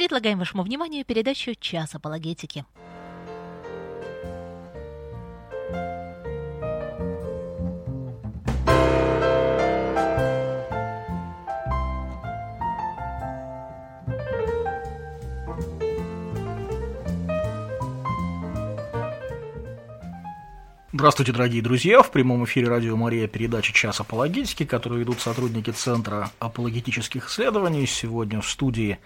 предлагаем вашему вниманию передачу «Час апологетики». Здравствуйте, дорогие друзья! В прямом эфире радио Мария передача «Час апологетики», которую ведут сотрудники Центра апологетических исследований. Сегодня в студии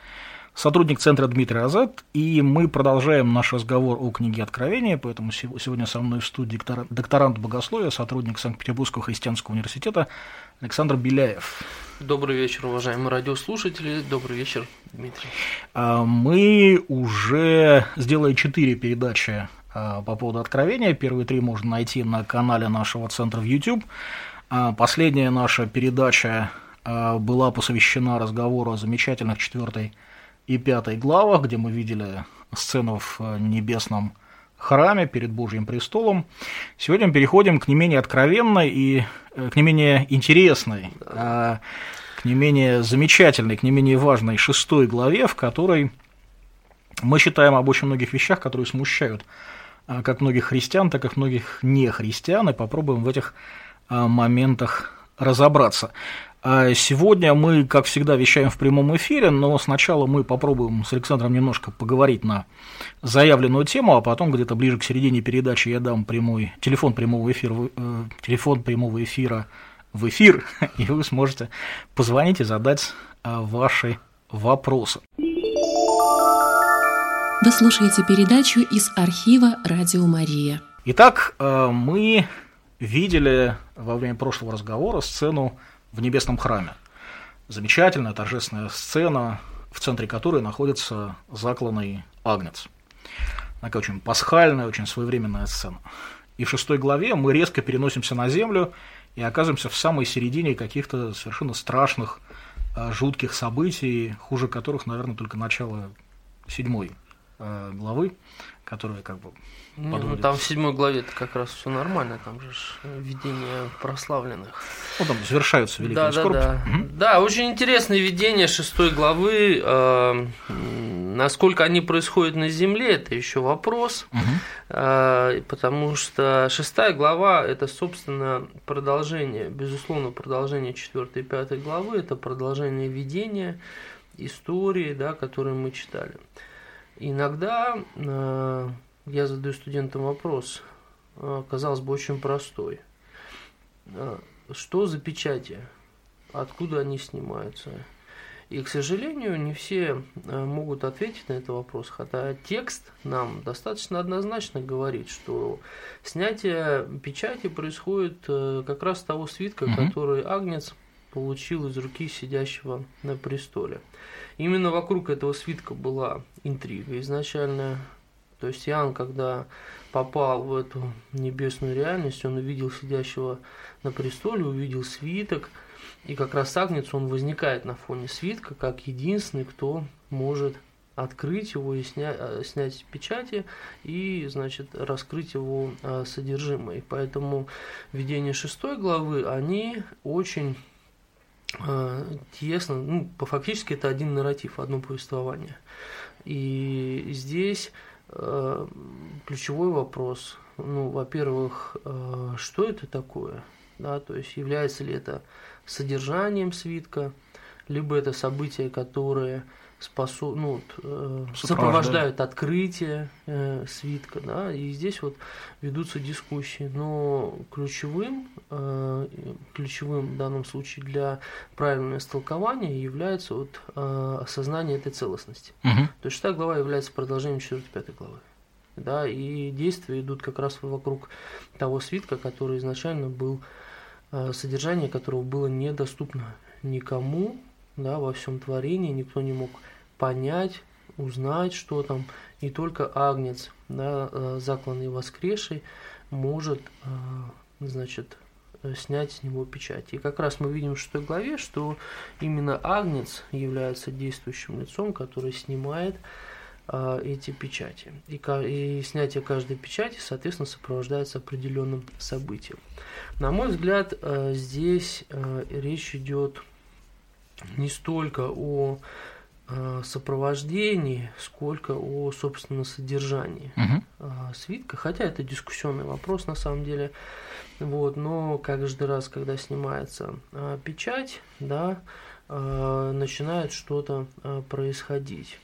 сотрудник Центра Дмитрий Азат, и мы продолжаем наш разговор о книге Откровения, поэтому сегодня со мной в студии докторант богословия, сотрудник Санкт-Петербургского христианского университета Александр Беляев. Добрый вечер, уважаемые радиослушатели. Добрый вечер, Дмитрий. А, мы уже сделали четыре передачи Э, по поводу откровения. Первые три можно найти на канале нашего центра в YouTube. А последняя наша передача была посвящена разговору о замечательных четвертой и пятой главах, где мы видели сцену в э, небесном храме перед Божьим престолом. Сегодня мы переходим к не менее откровенной и к не менее интересной, к не менее замечательной, к не менее важной шестой главе, в которой мы считаем об очень многих вещах, которые смущают а, как многих христиан, так и многих нехристиан, и попробуем в этих моментах разобраться. А сегодня мы, как всегда, вещаем в прямом эфире, но сначала мы попробуем с Александром немножко поговорить на заявленную тему, а потом где-то ближе к середине передачи я дам прямой телефон прямого эфира, э, телефон прямого эфира в эфир, и вы сможете позвонить и задать ваши вопросы. Вы слушаете передачу из архива «Радио Мария». Итак, э, мы видели во время прошлого разговора сцену в небесном храме. Замечательная торжественная сцена, в центре которой находится закланный агнец. Такая очень пасхальная, очень своевременная сцена. И в шестой главе мы резко переносимся на землю и оказываемся в самой середине каких-то совершенно страшных, э, жутких событий, хуже которых, наверное, только начало седьмой Э, главы, которая как бы не, ну там в седьмой главе это как раз все нормально, там же видение прославленных. Ну там завершаются великие да, скорбь. Да, да. Угу. да, очень интересное видение шестой главы. Э, насколько они происходят на земле, это еще вопрос, угу. э, потому что шестая глава это собственно продолжение, безусловно продолжение четвертой и пятой главы, это продолжение видения истории, да, которые мы читали. Иногда э, я задаю студентам вопрос, э, казалось бы, очень простой. Э, что за печати? Откуда они снимаются? И, к сожалению, не все э, могут ответить на этот вопрос, хотя текст нам достаточно однозначно говорит, что снятие печати происходит э, как раз с того свитка, угу. который Агнец получил из руки сидящего на престоле. Именно вокруг этого свитка была интрига изначальная. То есть Иоанн, когда попал в эту небесную реальность, он увидел сидящего на престоле, увидел свиток, и как раз Агнец, он возникает на фоне свитка, как единственный, кто может открыть его и снять, э, снять печати и, значит, раскрыть его э, содержимое. И поэтому видение шестой главы, они очень тесно, ну, по фактически это один нарратив, одно повествование. И здесь э, ключевой вопрос, ну, во-первых, э, что это такое, да, то есть является ли это содержанием свитка, либо это события, которые способ, ну, э, сопровождают открытие э, свитка, да, и здесь вот ведутся дискуссии, но ключевым, э, ключевым в данном случае для правильного истолкования является вот э, осознание этой целостности. Угу. То есть шестая глава является продолжением 4-5 главы. Да, и действия идут как раз вокруг того свитка, который изначально был, э, содержание которого было недоступно никому, да, во всем творении, никто не мог понять, узнать, что там. И только Агнец, да, э, закланный воскресший, может, э, значит, э, снять с него печать. И как раз мы видим в шестой главе, что именно Агнец является действующим лицом, который снимает эти печати. И, и снятие каждой печати, соответственно, сопровождается определенным событием. На мой взгляд, здесь речь идет не столько о сопровождении, сколько о, собственно, содержании угу. свитка. Хотя это дискуссионный вопрос на самом деле. Вот, но каждый раз, когда снимается печать, да, начинает что-то происходить.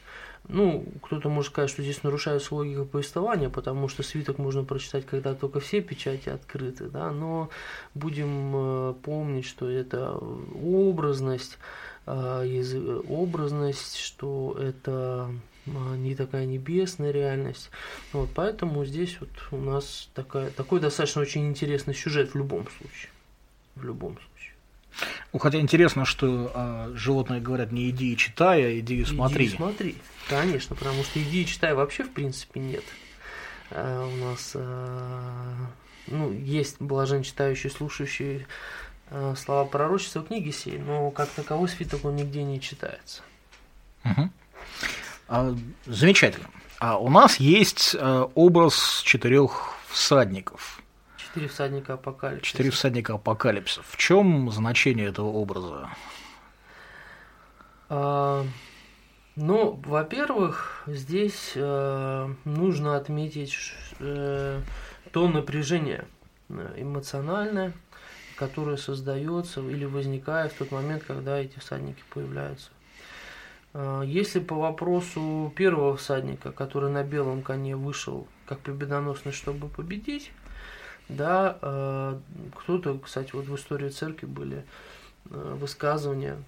Ну, кто-то может сказать, что здесь нарушается логика повествования, потому что свиток можно прочитать, когда только все печати открыты, да, но будем э, помнить, что это образность, э, образность, что это э, не такая небесная реальность. Вот, поэтому здесь вот у нас такая, такой достаточно очень интересный сюжет в любом случае. В любом случае. Ну, хотя интересно, что а, животные говорят не иди и читай, а иди и смотри. Иди и смотри, конечно, потому что иди и читай вообще в принципе нет. А, у нас а, ну, есть блажен читающий, слушающий а, слова пророчества книги сей, но как таковой свиток он нигде не читается. Угу. А, замечательно. А у нас есть а, образ четырех всадников – Четыре всадника апокалипсиса. Четыре всадника апокалипсиса. В чем значение этого образа? А, ну, во-первых, здесь э, нужно отметить э, то напряжение э, эмоциональное, которое создается или возникает в тот момент, когда эти всадники появляются. А, если по вопросу первого всадника, который на белом коне вышел как победоносный, чтобы победить, да, э, кто-то, кстати, вот в истории церкви были э, высказывания,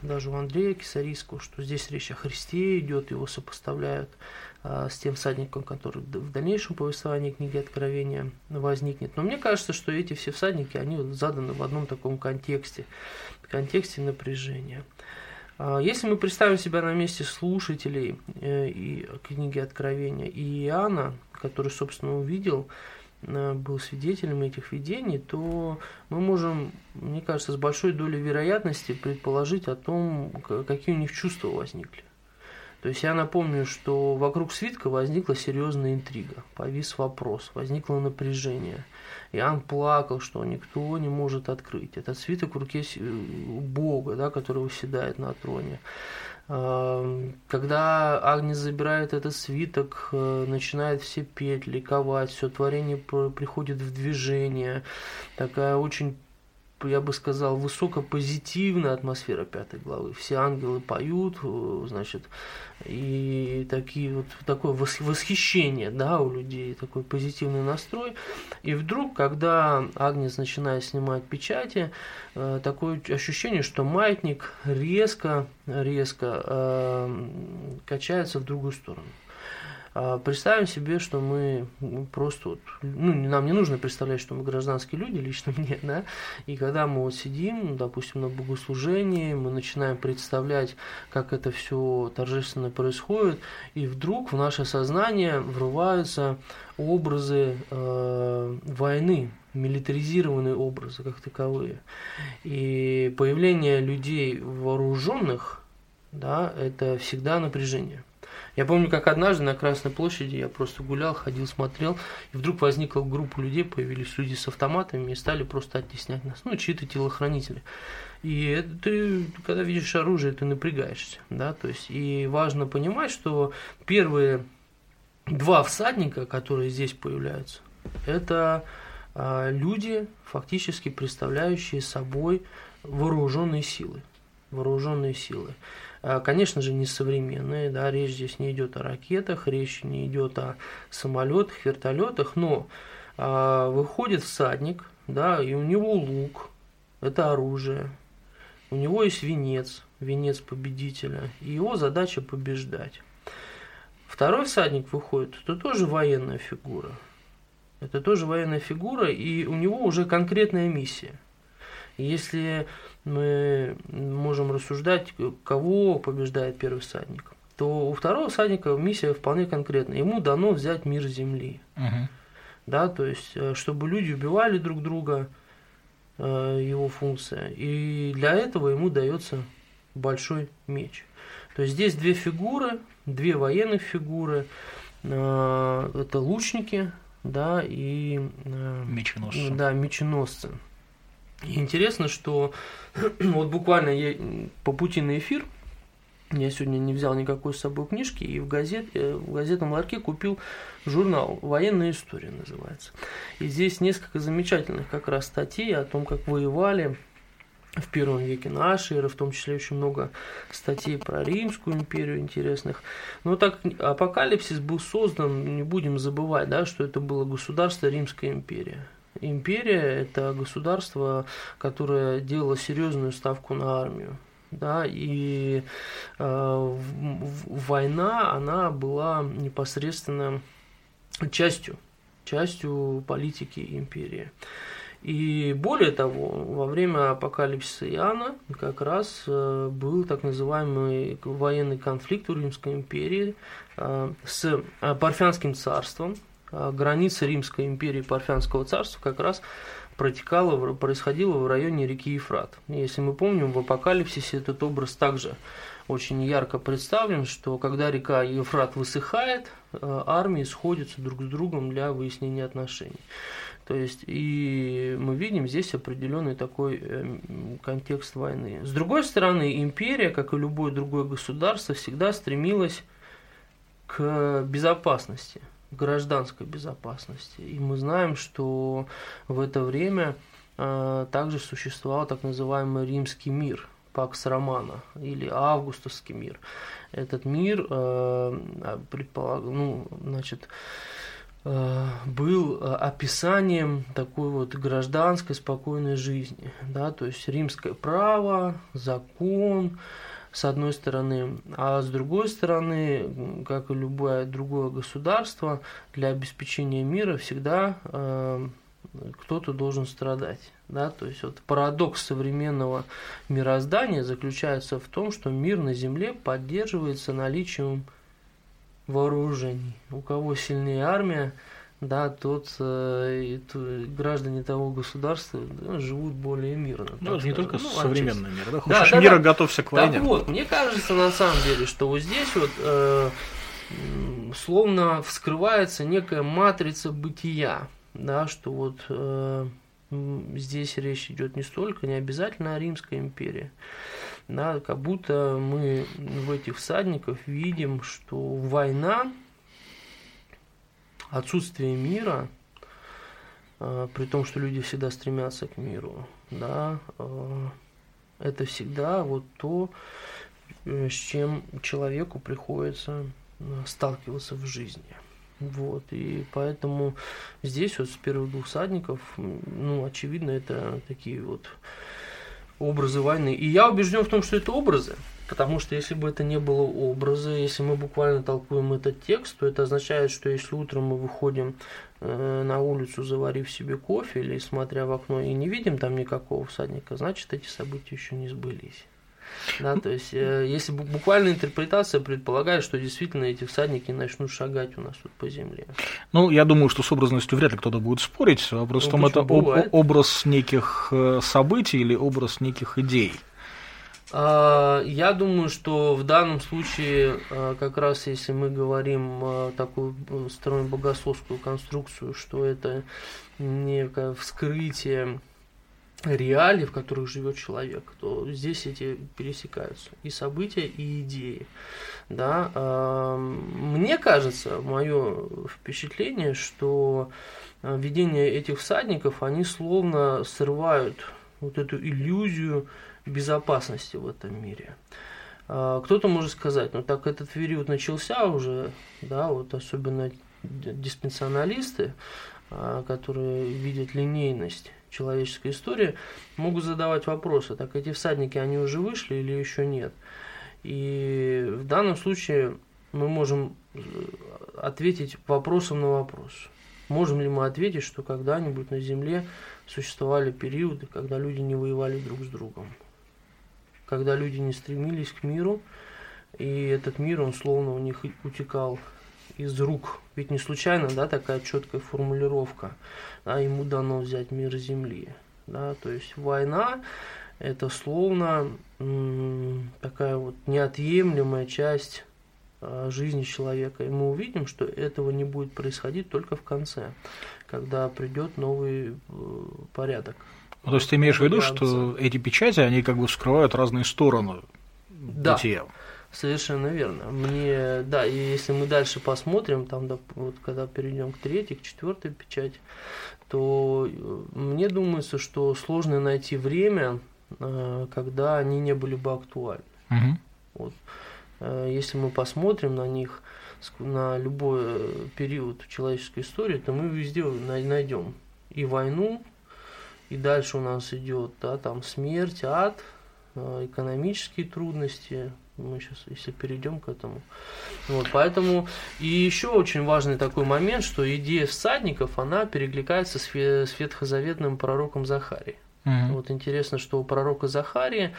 даже у Андрея Кисарийского, что здесь речь о Христе идет, его сопоставляют с тем всадником, который в дальнейшем повествовании книги Откровения возникнет. Но мне кажется, что эти все всадники, они заданы в одном таком контексте, контексте напряжения. Если мы представим себя на месте слушателей и книги Откровения и Иоанна, который, собственно, увидел Э, был свидетелем этих видений, то мы можем, мне кажется, с большой долей вероятности предположить о том, какие у них чувства возникли. То есть я напомню, что вокруг свитка возникла серьезная интрига, повис вопрос, возникло напряжение. Иоанн плакал, что никто не может открыть. Этот свиток в руке Бога, да, который выседает на троне. Когда Агнес забирает этот свиток, э, начинает все петь, ликовать, все творение приходит в движение. Такая очень я бы сказал, высокопозитивная атмосфера пятой главы. Все ангелы поют, э, значит, и такие вот такое восхищение, да, у людей, такой позитивный настрой. И вдруг, когда Агнес начинает снимать печати, э, такое ощущение, что маятник резко, резко э, качается в другую сторону. А, представим себе, что мы просто вот, ну, нам не нужно представлять, что мы гражданские люди, лично мне, да, и когда мы вот сидим, допустим, на богослужении, мы начинаем представлять, как это все торжественно происходит, и вдруг в наше сознание врываются образы э, войны, милитаризированные образы как таковые. И появление людей вооруженных, да, это всегда напряжение. Я помню, как однажды на Красной площади я просто гулял, ходил, смотрел, и вдруг возникла группа людей, появились люди с автоматами и стали просто оттеснять нас. Ну, чьи-то телохранители. И ты, когда видишь оружие, ты напрягаешься, да, то есть, и важно понимать, что первые два всадника, которые здесь появляются, это а, люди, фактически представляющие собой вооруженные силы. Вооруженные силы. А, конечно же, не современные, да, речь здесь не идет о ракетах, речь не идет о самолетах, вертолетах, но а, выходит всадник, да, и у него лук, это оружие, у него есть венец, венец победителя, и его задача побеждать. Второй всадник выходит, это тоже военная фигура. Это тоже военная фигура, и у него уже конкретная миссия. Если мы можем рассуждать, кого побеждает первый всадник, то у второго всадника миссия вполне конкретная. Ему дано взять мир Земли. Угу. Да, то есть, э, чтобы люди убивали друг друга, э, его функция. И для этого ему дается большой меч. То есть здесь две фигуры, две военных фигуры. Э, это лучники, да, и меченосцы. Да, меченосцы. И интересно, что вот буквально я по пути на эфир Я сегодня не взял никакой с собой книжки и в, газет, э, в газетном ларьке купил журнал «Военная история» называется. И здесь несколько замечательных как раз статей о том, как воевали в первом веке нашей эры, в том числе очень много статей про Римскую империю интересных. Но так апокалипсис был создан, не будем забывать, да, что это было государство Римская империя. Империя – это государство, которое делало серьезную ставку на армию. Да, и э, война, она была непосредственно частью, частью политики империи. И более того, во время апокалипсиса Иоанна как раз э, был так называемый военный конфликт у Римской империи э, с Парфянским царством. Граница Римской империи Парфянского царства как раз протекала, происходила в районе реки Ефрат. Если мы помним, в апокалипсисе этот образ также очень ярко представлен, что когда река Ефрат высыхает, армии сходятся друг с другом для выяснения отношений. То есть, и мы видим здесь определенный такой эм, контекст войны. С другой стороны, империя, как и любое другое государство, всегда стремилась к безопасности, гражданской безопасности. И мы знаем, что в это время э, также существовал так называемый римский мир, Пакс Романа или Августовский мир. Этот мир э, предполаг... ну, значит, Э, был описанием такой вот гражданской спокойной жизни, да, то есть римское право, закон, с одной стороны, а с другой стороны, как и любое другое государство, для обеспечения мира всегда э, кто-то должен страдать. Да? То есть вот парадокс современного мироздания заключается в том, что мир на Земле поддерживается наличием вооружений. У кого сильнее армия, да, тот э, то, граждане того государства да, живут более мирно. Ну, это не только ну, современный мир, да? Хочешь да, мира, да, готовься к войне. Так вот, мне кажется, на самом деле, что вот здесь вот э, словно вскрывается некая матрица бытия, да, что вот э, здесь речь идет не столько, не обязательно о Римской империи, да, как будто мы в этих всадниках видим, что война, отсутствие мира, э, при том, что люди всегда стремятся к миру, да, э, это всегда вот то, э, с чем человеку приходится сталкиваться в жизни. Вот, и поэтому здесь вот с первых двух всадников, ну, очевидно, это такие вот образы войны. И я убежден в том, что это образы, потому что если бы это не было образа, если мы буквально толкуем этот текст, то это означает, что если утром мы выходим э, на улицу, заварив себе кофе или смотря в окно и не видим там никакого всадника, значит эти события еще не сбылись. Да, то есть, э, если буквальная интерпретация предполагает, что действительно эти всадники начнут шагать у нас тут по земле. Ну, я думаю, что с образностью вряд ли кто-то будет спорить. Вопрос в том, это об, образ неких э, событий или образ неких идей. А, я думаю, что в данном случае, а, как раз если мы говорим а, такую строим богословскую конструкцию, что это некое вскрытие реалий, в которых живет человек, то здесь эти пересекаются и события, и идеи. Да? Мне кажется, мое впечатление, что видение этих всадников, они словно срывают вот эту иллюзию безопасности в этом мире. А, кто-то может сказать, ну так этот период начался уже, да, вот особенно диспенсионалисты, которые видят линейность человеческой истории, могут задавать вопросы, так эти всадники, они уже вышли или еще нет. И в данном случае мы можем э, ответить вопросом на вопрос. Можем ли мы ответить, что когда-нибудь на Земле существовали периоды, когда люди не воевали друг с другом? Когда люди не стремились к миру, и этот мир, он словно у них утекал из рук. Ведь не случайно, да, такая четкая формулировка, да, ему дано взять мир земли. Да, то есть война это словно такая вот неотъемлемая часть а, жизни человека. И мы увидим, что этого не будет происходить только в конце, когда придет новый э, порядок. Ну, то есть ты имеешь в виду, что эти печати, они как бы вскрывают разные стороны да. бытия? Совершенно верно. Мне, да, и если мы дальше посмотрим, там, да, вот когда перейдем к третьей, к четвертой печати, то э, мне думается, что сложно найти время, э, когда они не были бы актуальны. Угу. Вот. Э, если мы посмотрим на них, на любой период человеческой истории, то мы везде найдем и войну, и дальше у нас идет да, там смерть, ад, экономические трудности, мы сейчас, если перейдем к этому. Вот, поэтому и еще очень важный такой момент, что идея всадников, она перекликается с, с ветхозаветным пророком Захарией. Угу. Вот интересно, что у пророка Захарии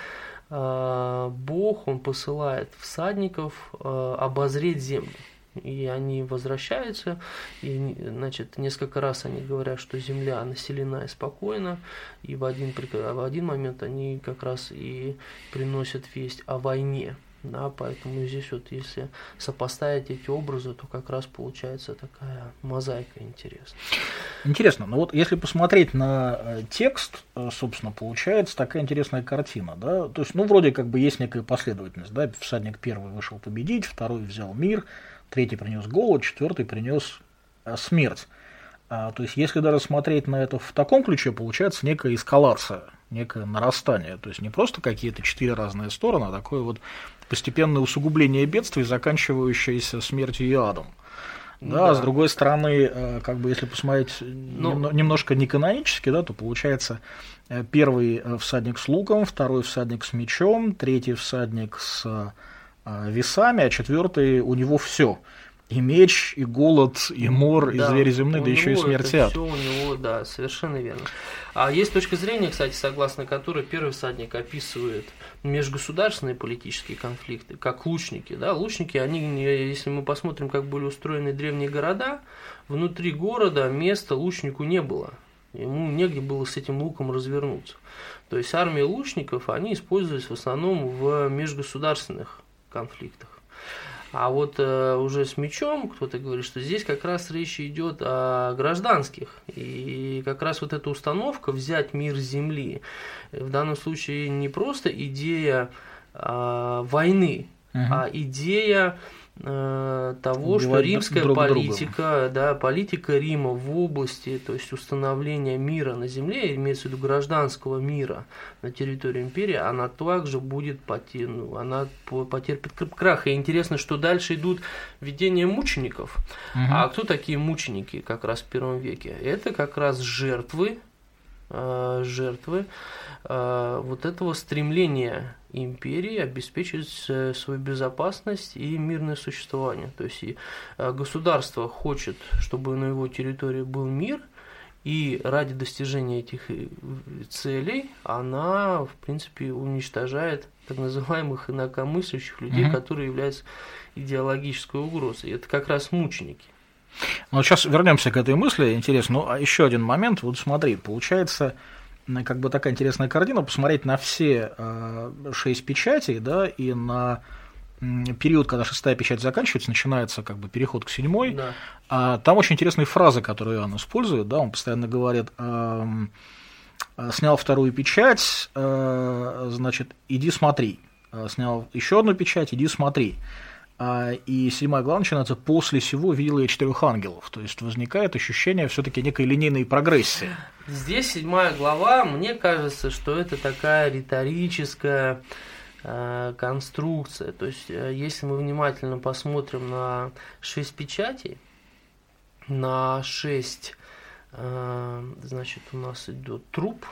э, Бог, он посылает всадников э, обозреть землю и они возвращаются, и, значит, несколько раз они говорят, что земля населена и спокойна, и в один, в один момент они как раз и приносят весть о войне. Да, поэтому здесь вот если сопоставить эти образы, то как раз получается такая мозаика интересная. Интересно, но вот если посмотреть на э, текст, э, собственно, получается такая интересная картина, да, то есть, ну, вроде как бы есть некая последовательность, да, всадник первый вышел победить, второй взял мир, третий принес голод, четвертый принес э, смерть. А, то есть, если даже смотреть на это в таком ключе, получается некая эскалация, некое нарастание. То есть, не просто какие-то четыре разные стороны, а такое вот постепенное усугубление бедствий, заканчивающееся смертью и адом. Да, да. с другой стороны, э, как бы если посмотреть ну, немножко не канонически, да, то получается э, первый всадник с луком, второй всадник с мечом, третий всадник с а, весами, а четвертый у него все. И меч, и голод, и мор, да, и звери земные, да еще и смерть ад. Все у него, да, совершенно верно. А есть точка зрения, кстати, согласно которой первый всадник описывает межгосударственные политические конфликты, как лучники. Да? Лучники, они, если мы посмотрим, как были устроены древние города, внутри города места лучнику не было. Ему негде было с этим луком развернуться. То есть армии лучников, они использовались в основном в межгосударственных конфликтах. А вот э, уже с мечом кто-то говорит, что здесь как раз речь идет о гражданских. И как раз вот эта установка взять мир земли, в данном случае не просто идея э, войны, угу. а идея Э, того, что римская друг политика, да, политика Рима в области, то есть установления мира на земле, имеется в виду гражданского мира на территории империи, она также будет потер... Ну, она потерпит крах. И интересно, что дальше идут введения мучеников. Угу. А кто такие мученики как раз в первом веке? Это как раз жертвы, э, жертвы э, вот этого стремления империи обеспечить э, свою безопасность и мирное существование. То есть и э, государство хочет, чтобы на его территории был мир, и ради достижения этих э, целей она, в принципе, уничтожает так называемых инакомыслящих людей, mm-hmm. которые являются идеологической угрозой. Это как раз мученики. Ну, сейчас вернемся к этой мысли. Интересно, ну, а еще один момент. Вот смотри, получается, как бы такая интересная картина, посмотреть на все э, шесть печатей, да, и на период, когда шестая печать заканчивается, начинается как бы переход к седьмой. Да. А, там очень интересные фразы, которые он использует, да, он постоянно говорит, э, снял вторую печать, э, значит, иди смотри, снял еще одну печать, иди смотри. А, и седьмая глава начинается после всего видела я четырех ангелов. То есть возникает ощущение все-таки некой линейной прогрессии. Здесь седьмая глава, мне кажется, что это такая риторическая э, конструкция. То есть, э, если мы внимательно посмотрим на шесть печатей, на шесть, э, значит, у нас идет труп,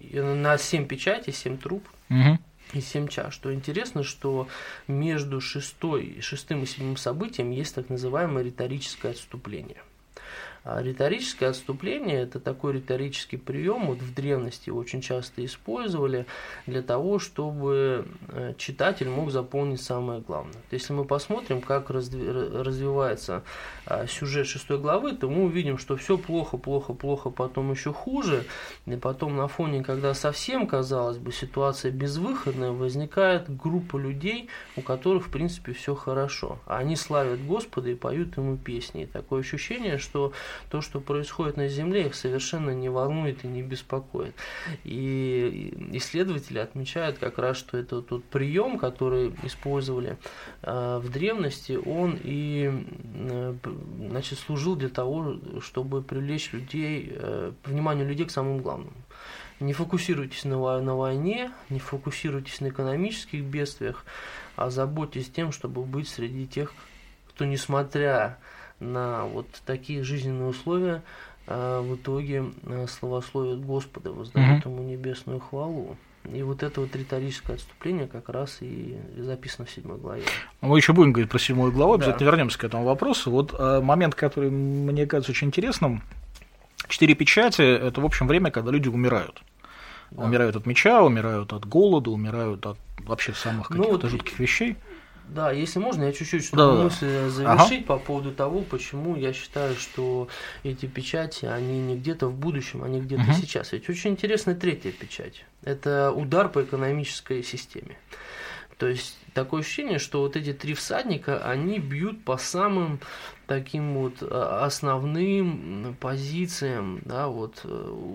на семь печатей, семь труп. Угу и 7 чаш. Что интересно, что между шестой, шестым и седьмым событием есть так называемое риторическое отступление. А риторическое отступление – это такой риторический прием, вот в древности очень часто использовали для того, чтобы э, читатель мог запомнить самое главное. Если мы посмотрим, как развивается а, сюжет шестой главы, то мы увидим, что все плохо, плохо, плохо, потом еще хуже, и потом на фоне, когда совсем, казалось бы, ситуация безвыходная, возникает группа людей, у которых, в принципе, все хорошо. Они славят Господа и поют ему песни. И такое ощущение, что то, что происходит на Земле, их совершенно не волнует и не беспокоит. И исследователи отмечают как раз, что это тот прием, который использовали э, в древности, он и э, значит, служил для того, чтобы привлечь людей, э, внимание людей к самому главному. Не фокусируйтесь на, на войне, не фокусируйтесь на экономических бедствиях, а заботьтесь тем, чтобы быть среди тех, кто, несмотря вот такие жизненные условия, э, в итоге э, славословит Господа, воздает ему небесную хвалу. И вот это вот риторическое отступление как раз и записано в седьмой главе. Мы еще будем говорить про седьмую главу, обязательно да. вернемся к этому вопросу. Вот э, момент, который мне кажется очень интересным. Четыре печати – это, в общем, время, когда люди умирают. Да. Умирают от меча, умирают от голода, умирают от вообще самых каких-то ну, вот жутких вещей. Да, если можно, я чуть-чуть, чтобы да, мысль да. завершить ага. по поводу того, почему я считаю, что эти печати, они не где-то в будущем, они где-то угу. сейчас. Ведь очень интересная третья печать. Это удар по экономической системе. То есть такое ощущение, что вот эти три всадника, они бьют по самым таким вот а, основным позициям да, вот, э,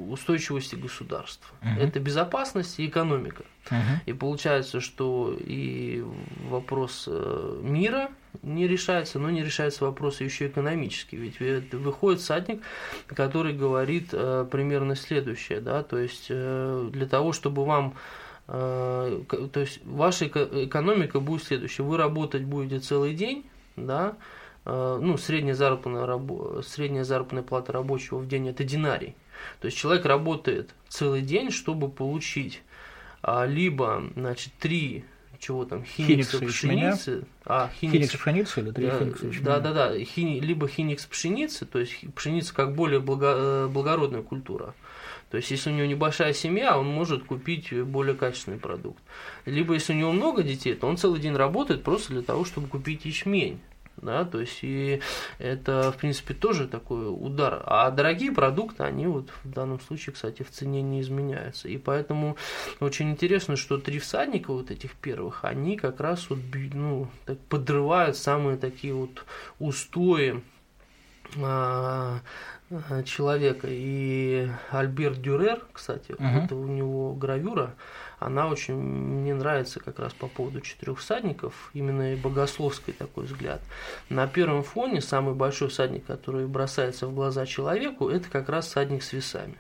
устойчивости государства. Угу. Это безопасность и экономика. Угу. И получается, что и вопрос э, мира не решается, но не решается вопрос еще экономический. Ведь выходит садник, который говорит э, примерно следующее, да, то есть для того, чтобы вам то есть ваша экономика будет следующая. Вы работать будете целый день, да, Э, ну, средняя заработная, рабо... средняя заработная плата рабочего в день – это динарий. То есть человек работает целый день, чтобы получить либо, значит, три чего там, хиникса пшеницы. А, хиникс, хиникс пшеницы или три да, хиникса Да, да, да. Хини, либо хиникс пшеницы, то есть пшеница как более благо, э, благородная культура. То есть, если у него небольшая семья, он может купить более качественный продукт. Либо, если у него много детей, то он целый день работает просто для того, чтобы купить ячмень да, то есть и это, в принципе, тоже такой удар. А дорогие продукты, они вот в данном случае, кстати, в цене не изменяются. И поэтому очень интересно, что три всадника вот этих первых, они как раз вот, ну, так подрывают самые такие вот устои а, человека. И Альберт Дюрер, кстати, угу. это у него гравюра, она очень мне нравится как раз по поводу четырех всадников, именно и богословский такой взгляд. На первом фоне самый большой всадник, который бросается в глаза человеку, это как раз всадник с весами.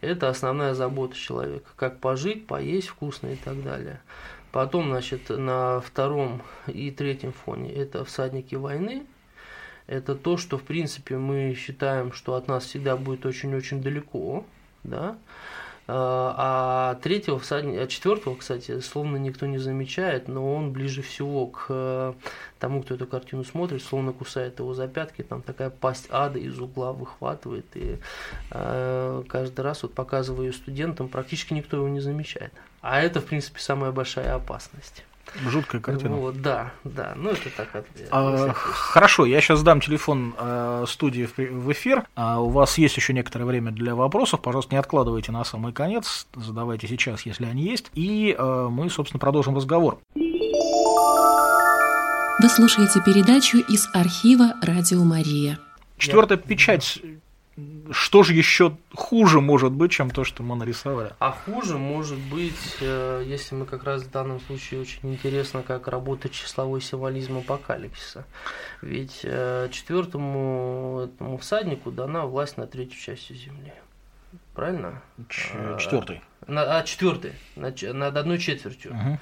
Это основная забота человека, как пожить, поесть вкусно и так далее. Потом, значит, на втором и третьем фоне это всадники войны, это то, что, в принципе, мы считаем, что от нас всегда будет очень-очень далеко, да, а, а третьего всадника, четвертого, кстати, словно никто не замечает, но он ближе всего к э, тому, кто эту картину смотрит, словно кусает его за пятки, там такая пасть ада из угла выхватывает, и э, каждый раз вот показываю студентам, практически никто его не замечает. А это, в принципе, самая большая опасность. Жуткая картина. Вот, да, да. Ну, это так. От, а, хорошо, я сейчас дам телефон э, студии в, в эфир. А у вас есть еще некоторое время для вопросов. Пожалуйста, не откладывайте на самый конец. Задавайте сейчас, если они есть. И э, мы, собственно, продолжим разговор. Вы слушаете передачу из архива «Радио Мария». Четвертая печать что же еще хуже может быть, чем то, что мы нарисовали? А хуже может быть, э, если мы как раз в данном случае очень интересно, как работает числовой символизм апокалипсиса. Ведь э, четвертому этому всаднику дана власть на третью часть земли. Правильно? Четвертый. На, а четвертый, над, над одной четвертью. Угу.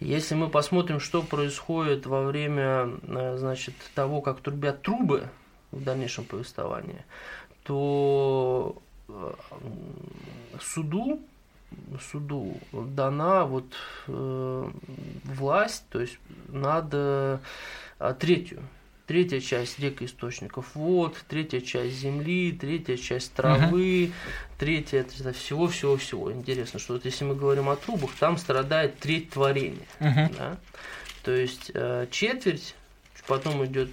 Если мы посмотрим, что происходит во время э, значит, того, как трубят трубы в дальнейшем повествовании, то э, суду суду дана вот э, власть, то есть надо э, третью, третья часть рек источников вод, третья часть земли, третья часть травы, uh-huh. третья это всего, всего, всего. Интересно, что вот если мы говорим о трубах, там страдает треть творения, uh-huh. да? то есть э, четверть, потом идет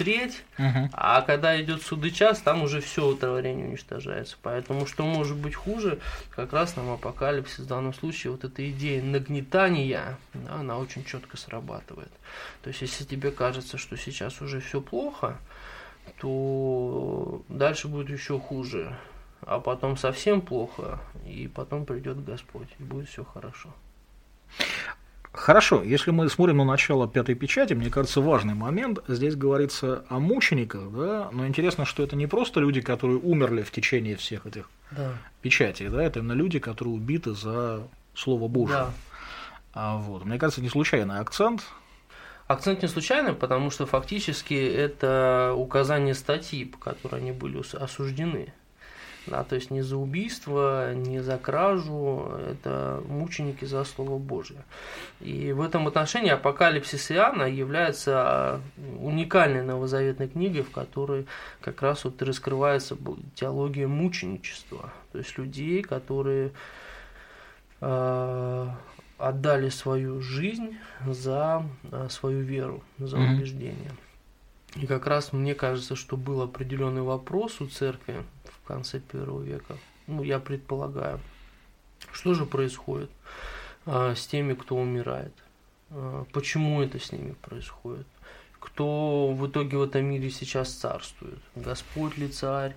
треть, угу. а когда идет суды час, там уже все творение уничтожается. Поэтому что может быть хуже, как раз нам апокалипсис в данном случае, вот эта идея нагнетания, да, она очень четко срабатывает. То есть, если тебе кажется, что сейчас уже все плохо, то дальше будет еще хуже. А потом совсем плохо, и потом придет Господь, и будет все хорошо. Хорошо, если мы смотрим на начало пятой печати, мне кажется, важный момент. Здесь говорится о мучениках, да, но интересно, что это не просто люди, которые умерли в течение всех этих да. печатей, да, это именно люди, которые убиты за Слово Божие. Да. А вот, мне кажется, не случайный акцент. Акцент не случайный, потому что фактически это указание статьи, по которой они были осуждены. Да, то есть не за убийство, не за кражу, это мученики за Слово Божье. И в этом отношении Апокалипсис Иоанна является уникальной новозаветной книгой, в которой как раз вот раскрывается теология мученичества. То есть людей, которые э, отдали свою жизнь за э, свою веру, за mm-hmm. И как раз мне кажется, что был определенный вопрос у церкви в конце первого века. Ну, я предполагаю, что же происходит а, с теми, кто умирает? А, почему это с ними происходит? Кто в итоге в этом мире сейчас царствует? Господь ли царь?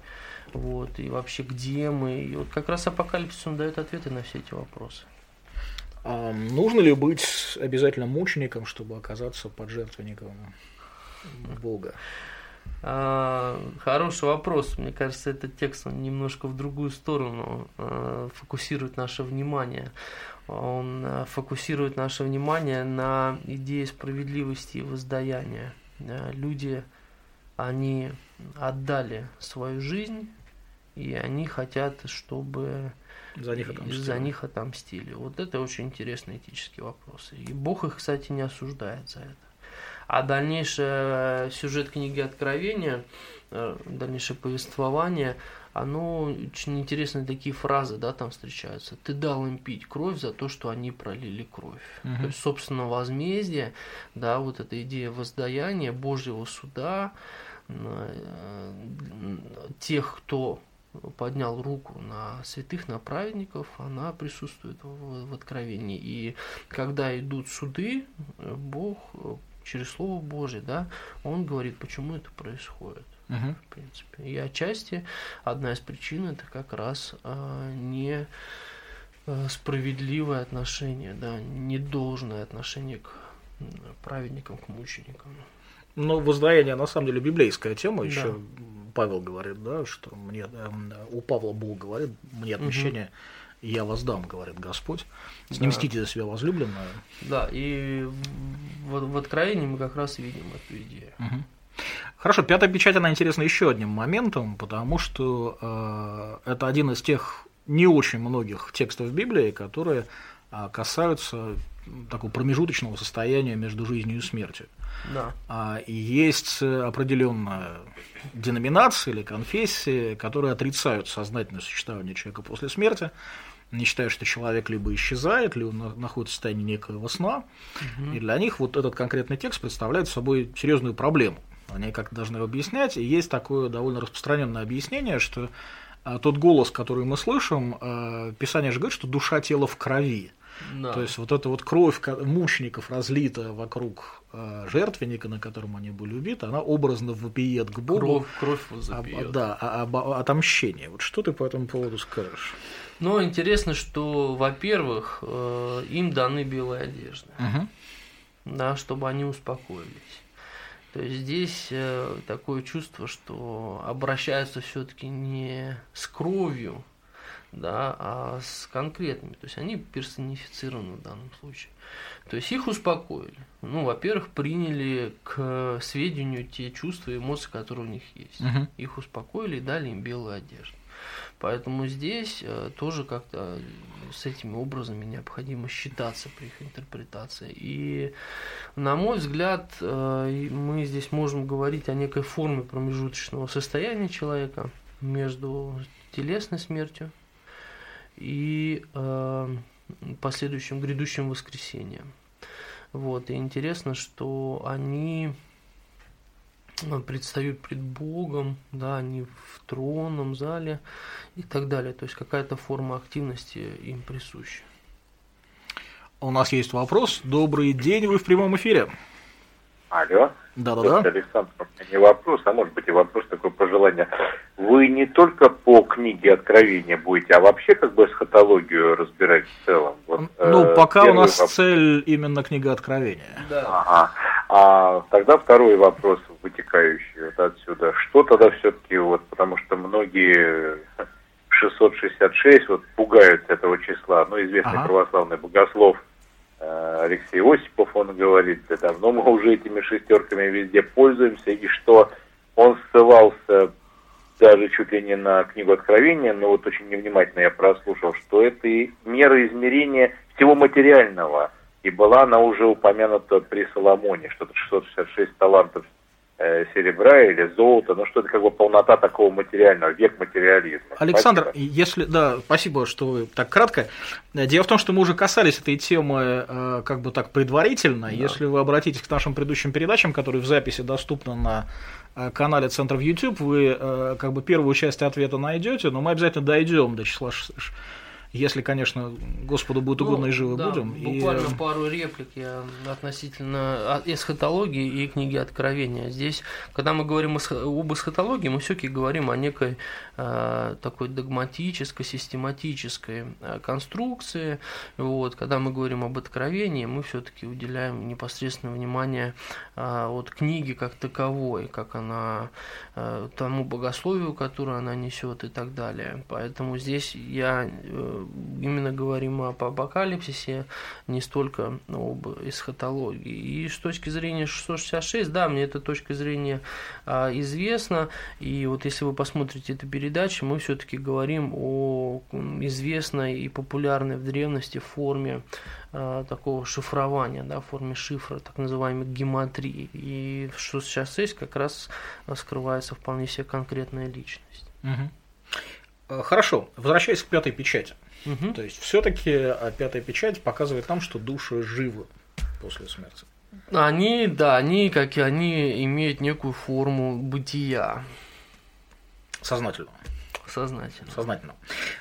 Вот, и вообще где мы? И вот как раз апокалипсис он дает ответы на все эти вопросы. А нужно ли быть обязательно мучеником, чтобы оказаться под жертвенником Бога? А, хороший вопрос. Мне кажется, этот текст он немножко в другую сторону а, фокусирует наше внимание. Он а, фокусирует наше внимание на идее справедливости и воздаяния. Люди, они отдали свою жизнь, и они хотят, чтобы за них отомстили. За них отомстили. Вот это очень интересный этический вопрос. И Бог их, кстати, не осуждает за это. А дальнейший сюжет книги Откровения, э, дальнейшее повествование, оно очень интересные такие фразы, да, там встречаются. Ты дал им пить кровь за то, что они пролили кровь. Угу. То есть, собственно, возмездие, да, вот эта идея воздаяния, Божьего суда, э, тех, кто поднял руку на святых, на праведников, она присутствует в, в Откровении. И когда идут суды, Бог через Слово Божье, да, он говорит, почему это происходит. Угу. В принципе. И отчасти одна из причин это как раз а, не а, справедливое отношение, да, недолжное отношение к праведникам, к мученикам. Но воздаяние на самом деле библейская тема, еще да. Павел говорит, да, что мне у Павла Бог говорит, мне отмещение угу я воздам, говорит Господь. С ним да. за себя возлюбленную. Да, и в, в Откровении мы как раз видим эту идею. Угу. Хорошо, пятая печать, она интересна еще одним моментом, потому что э, это один из тех не очень многих текстов Библии, которые э, касаются такого промежуточного состояния между жизнью и смертью. Да. А, и есть определенная деноминация или конфессия, которые отрицают сознательное существование человека после смерти. Они считают, что человек либо исчезает, либо находится в состоянии некоего сна. Угу. И для них вот этот конкретный текст представляет собой серьезную проблему. Они как-то должны его объяснять. И есть такое довольно распространенное объяснение, что а, тот голос, который мы слышим, а, Писание же говорит, что душа тела в крови. Да. То есть вот эта вот кровь мучеников разлита вокруг э, жертвенника, на котором они были убиты, она образно вопиет к Богу. Кровь, кровь об, да, об, об отомщении. Вот что ты по этому поводу скажешь? Ну, интересно, что, во-первых, э, им даны белые одежды, угу. да, чтобы они успокоились. То есть здесь э, такое чувство, что обращаются все-таки не с кровью, да, а с конкретными. То есть они персонифицированы в данном случае. То есть их успокоили. Ну, во-первых, приняли к сведению те чувства и эмоции, которые у них есть. Угу. Их успокоили и дали им белую одежду. Поэтому здесь э, тоже как-то с этими образами необходимо считаться при их интерпретации. И, на мой взгляд, э, мы здесь можем говорить о некой форме промежуточного состояния человека между телесной смертью и э, последующим грядущим воскресением. Вот, и интересно, что они э, предстают пред Богом, да, они в тронном зале и так далее. То есть какая-то форма активности им присуща. У нас есть вопрос. Добрый день, вы в прямом эфире. Алло. Да-да-да. Александр, у меня не вопрос, а может быть и вопрос такое пожелание. Вы не только по книге Откровения будете, а вообще как бы эсхатологию разбирать в целом? Вот, ну, э, пока у нас вопрос. цель именно книга Откровения. Да. Ага. А тогда второй вопрос, вытекающий вот отсюда. Что тогда все-таки, вот, потому что многие 666 вот пугаются этого числа, ну, известный ага. православный богослов – Э, Алексей Осипов, он говорит, да давно мы уже этими шестерками везде пользуемся, и что он ссылался даже чуть ли не на книгу Откровения, но вот очень невнимательно я прослушал, что это и мера измерения всего материального, и была она уже упомянута при Соломоне, что-то 666 талантов Э, серебра или золота, ну что-то как бы полнота такого материального, век материализма. Александр, спасибо. если, да, спасибо, что вы так кратко. Дело в том, что мы уже касались этой темы э, как бы так предварительно. Да. Если вы обратитесь к нашим предыдущим передачам, которые в записи доступны на э, канале Центра в YouTube, вы как бы первую часть ответа найдете, но мы обязательно дойдем до числа если, конечно, Господу будет ну, угодно ну, и живы да, будем. Буквально и... пару реплик я относительно эсхатологии и книги Откровения. Здесь, когда мы говорим об эсхатологии, мы все-таки говорим о некой э, такой догматической, систематической э, конструкции. Вот, когда мы говорим об Откровении, мы все-таки уделяем непосредственное внимание э, от книги как таковой, как она э, тому богословию, которое она несет и так далее. Поэтому здесь я э, именно говорим об апокалипсисе, не столько об эсхатологии. И с точки зрения 666, да, мне эта точка зрения а, известна. И вот если вы посмотрите эту передачу, мы все-таки говорим о известной и популярной в древности форме а, такого шифрования, да, в форме шифра, так называемой гематрии. И что сейчас есть, как раз скрывается вполне себе конкретная личность. Угу. Хорошо, возвращаясь к пятой печати. Угу. То есть все-таки а, пятая печать показывает нам, что души живы после смерти. Они, да, они, как и они, имеют некую форму бытия. Сознательно. Сознательно. Сознательно.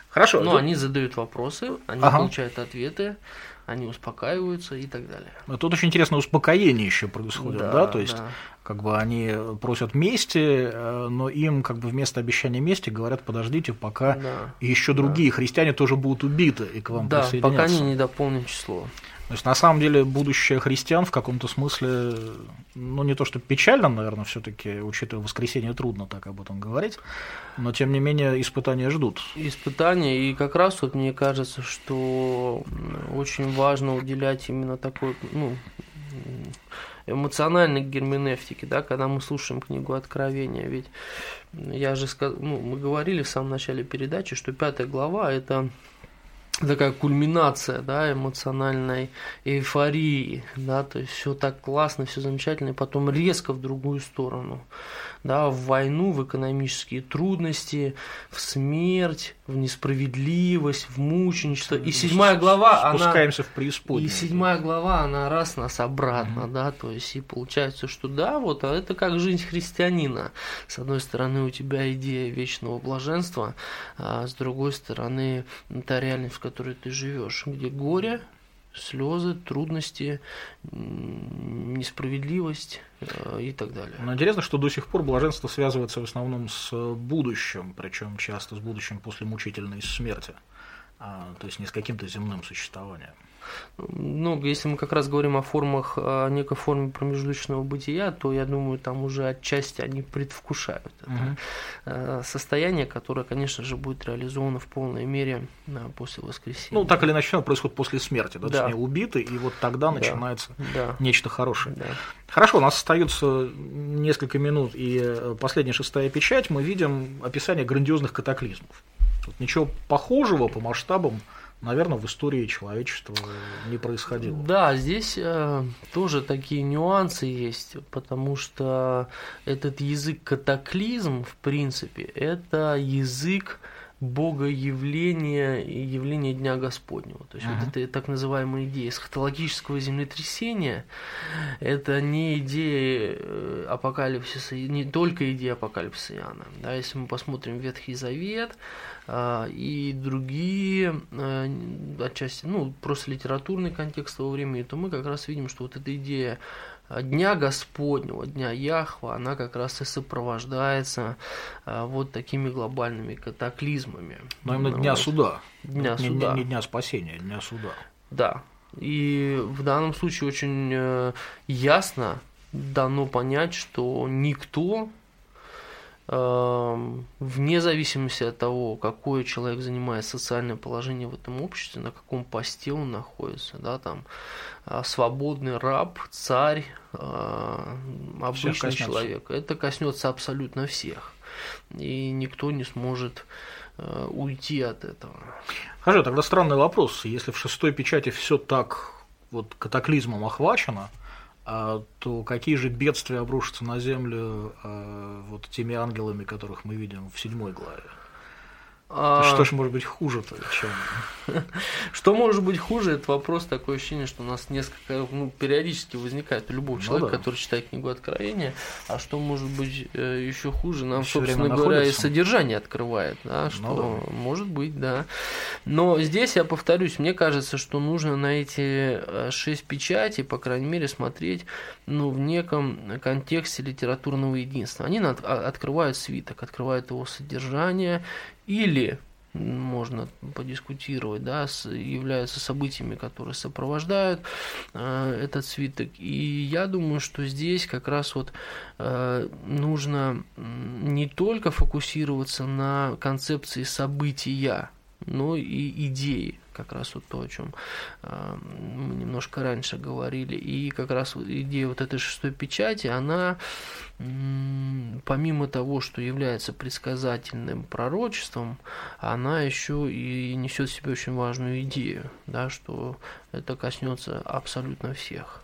Хорошо. Но да. они задают вопросы, они ага. получают ответы, они успокаиваются и так далее. Тут очень интересное успокоение еще происходит, да, да? то есть да. Как бы они просят мести, э, но им как бы вместо обещания мести говорят, подождите, пока да. еще другие да. христиане тоже будут убиты и к вам да, присоединятся. пока они не дополнят число. То есть, на самом деле, будущее христиан в каком-то смысле, ну, не то что печально, наверное, все-таки, учитывая воскресенье, трудно так об этом говорить, но, тем не менее, испытания ждут. Испытания, и как раз вот мне кажется, что очень важно уделять именно такой, ну, эмоциональной герменевтике, да, когда мы слушаем книгу Откровения, ведь я же сказал, ну, мы говорили в самом начале передачи, что пятая глава – это такая кульминация, да, эмоциональной эйфории, да, то есть все так классно, все замечательно, и потом резко в другую сторону да, в войну, в экономические трудности, в смерть, в несправедливость, в мученичество. И седьмая глава, она... Спускаемся в преисподнюю. И седьмая глава, она раз нас обратно, mm-hmm. да, то есть и получается, что да, вот, а это как жизнь христианина. С одной стороны, у тебя идея вечного блаженства, а с другой стороны, та реальность, в которой ты живешь, где горе, слезы, трудности, несправедливость э, и так далее. Но интересно, что до сих пор блаженство связывается в основном с будущим, причем часто с будущим после мучительной смерти, а, то есть не с каким-то земным существованием. Ну, если мы как раз говорим о формах, о некой форме промежуточного бытия, то я думаю, там уже отчасти они предвкушают это угу. состояние, которое, конечно же, будет реализовано в полной мере после воскресения. Ну, так или иначе, оно происходит после смерти, да, да. то есть они убиты, и вот тогда да. начинается да. нечто хорошее. Да. Хорошо, у нас остается несколько минут, и э, последняя шестая печать, мы видим описание грандиозных катаклизмов. Вот ничего похожего по масштабам наверное, в истории человечества не происходило. Да, здесь э, тоже такие нюансы есть, потому что этот язык катаклизм, в принципе, это язык богоявления и явления Дня Господнего. То есть uh-huh. вот эта так называемая идея эсхатологического землетрясения, это не идея э, апокалипсиса, не только идея апокалипсиса Иоанна. Да, если мы посмотрим Ветхий Завет, а, и другие а, отчасти, ну, просто литературный контекст того времени, то мы как раз видим, что вот эта идея Дня Господнего, Дня Яхва, она как раз и сопровождается а, вот такими глобальными катаклизмами. Но именно Дня суда. Дня не, суда. Не, не Дня спасения, Дня суда. Да. И в данном случае очень э, ясно дано понять, что никто вне зависимости от того, какой человек занимает социальное положение в этом обществе, на каком посте он находится, да, там э, свободный раб, царь, э, обычный человек, это коснется абсолютно всех, и никто не сможет э, уйти от этого. Хорошо, тогда странный вопрос, если в шестой печати все так вот катаклизмом охвачено, а, то какие же бедствия обрушатся на землю а, вот теми ангелами, которых мы видим в седьмой главе? А... Что ж может быть хуже-то, чем? Что может быть хуже, это вопрос такое ощущение, что у нас несколько, ну, периодически возникает у любого ну человека, да. который читает книгу Откровения, а что может быть э, еще хуже, нам, Всё собственно говоря, находится. и содержание открывает, да, ну что ну, да. может быть, да. Но здесь я повторюсь, мне кажется, что нужно на эти э, шесть печатей, по крайней мере, смотреть, ну, в неком контексте литературного единства. Они открывают свиток, открывают его содержание или можно подискутировать, да, с, являются событиями, которые сопровождают э, этот свиток. И я думаю, что здесь как раз вот э, нужно не только фокусироваться на концепции события, но и идеи как раз вот то, о чем э, мы немножко раньше говорили. И как раз идея вот этой шестой печати, она помимо того, что является предсказательным пророчеством, она еще и несет в себе очень важную идею, да, что это коснется абсолютно всех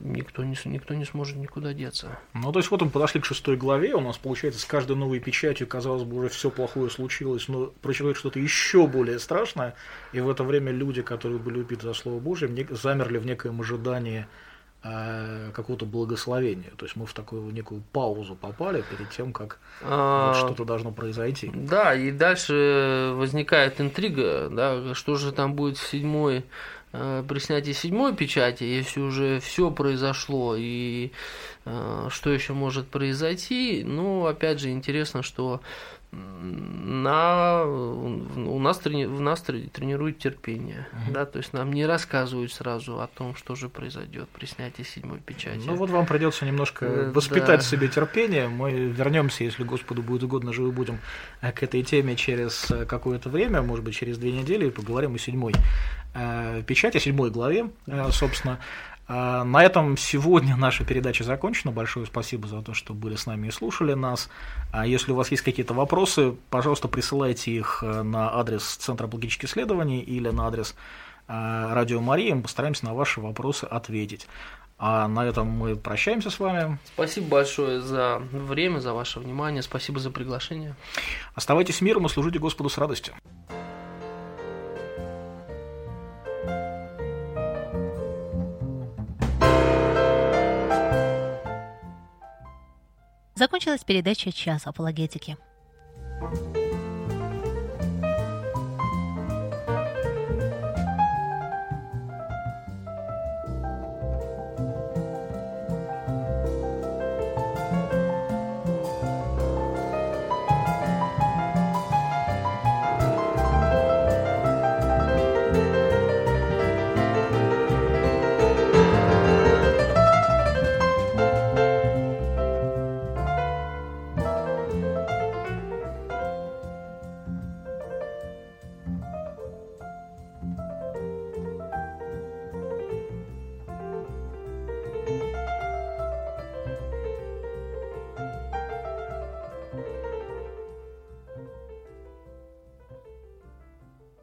никто не, никто не сможет никуда деться. Ну, то есть вот мы подошли к шестой главе, у нас получается с каждой новой печатью, казалось бы, уже все плохое случилось, но прочитать что-то еще более страшное, и в это время люди, которые были убиты за Слово Божие, замерли в некоем ожидании какого-то благословения. То есть мы в такую некую паузу попали перед тем, как а, вот что-то должно произойти. Да, и дальше возникает интрига, да, что же там будет в седьмой Э, при снятии седьмой печати, если уже все произошло и э, что еще может произойти, ну, опять же, интересно, что на, у нас, трени, в нас тренируют терпение, угу. да, то есть нам не рассказывают сразу о том, что же произойдет при снятии седьмой печати. Ну вот вам придется немножко э, воспитать да. себе терпение. Мы вернемся, если Господу будет угодно, живы будем э, к этой теме через э, какое-то время, может быть, через две недели, и поговорим о седьмой печати, о седьмой главе, собственно. А, на этом сегодня наша передача закончена. Большое спасибо за то, что были с нами и слушали нас. А если у вас есть какие-то вопросы, пожалуйста, присылайте их э, на адрес Центра логических исследований или на адрес э, Радио Мария. Мы постараемся на ваши вопросы ответить. А на этом мы прощаемся с вами. Спасибо большое за время, за ваше внимание. Спасибо за приглашение. Оставайтесь миром и служите Господу с радостью. Закончилась передача «Час апологетики».